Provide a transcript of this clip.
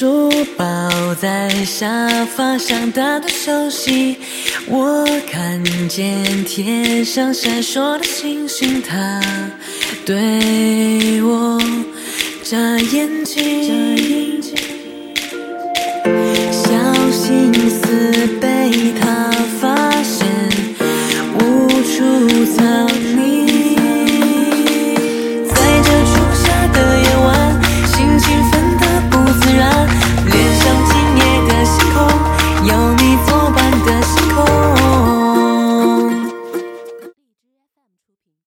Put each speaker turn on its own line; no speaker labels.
书包在沙发上打盹休息，我看见天上闪烁的星星，它对我眨眼睛，有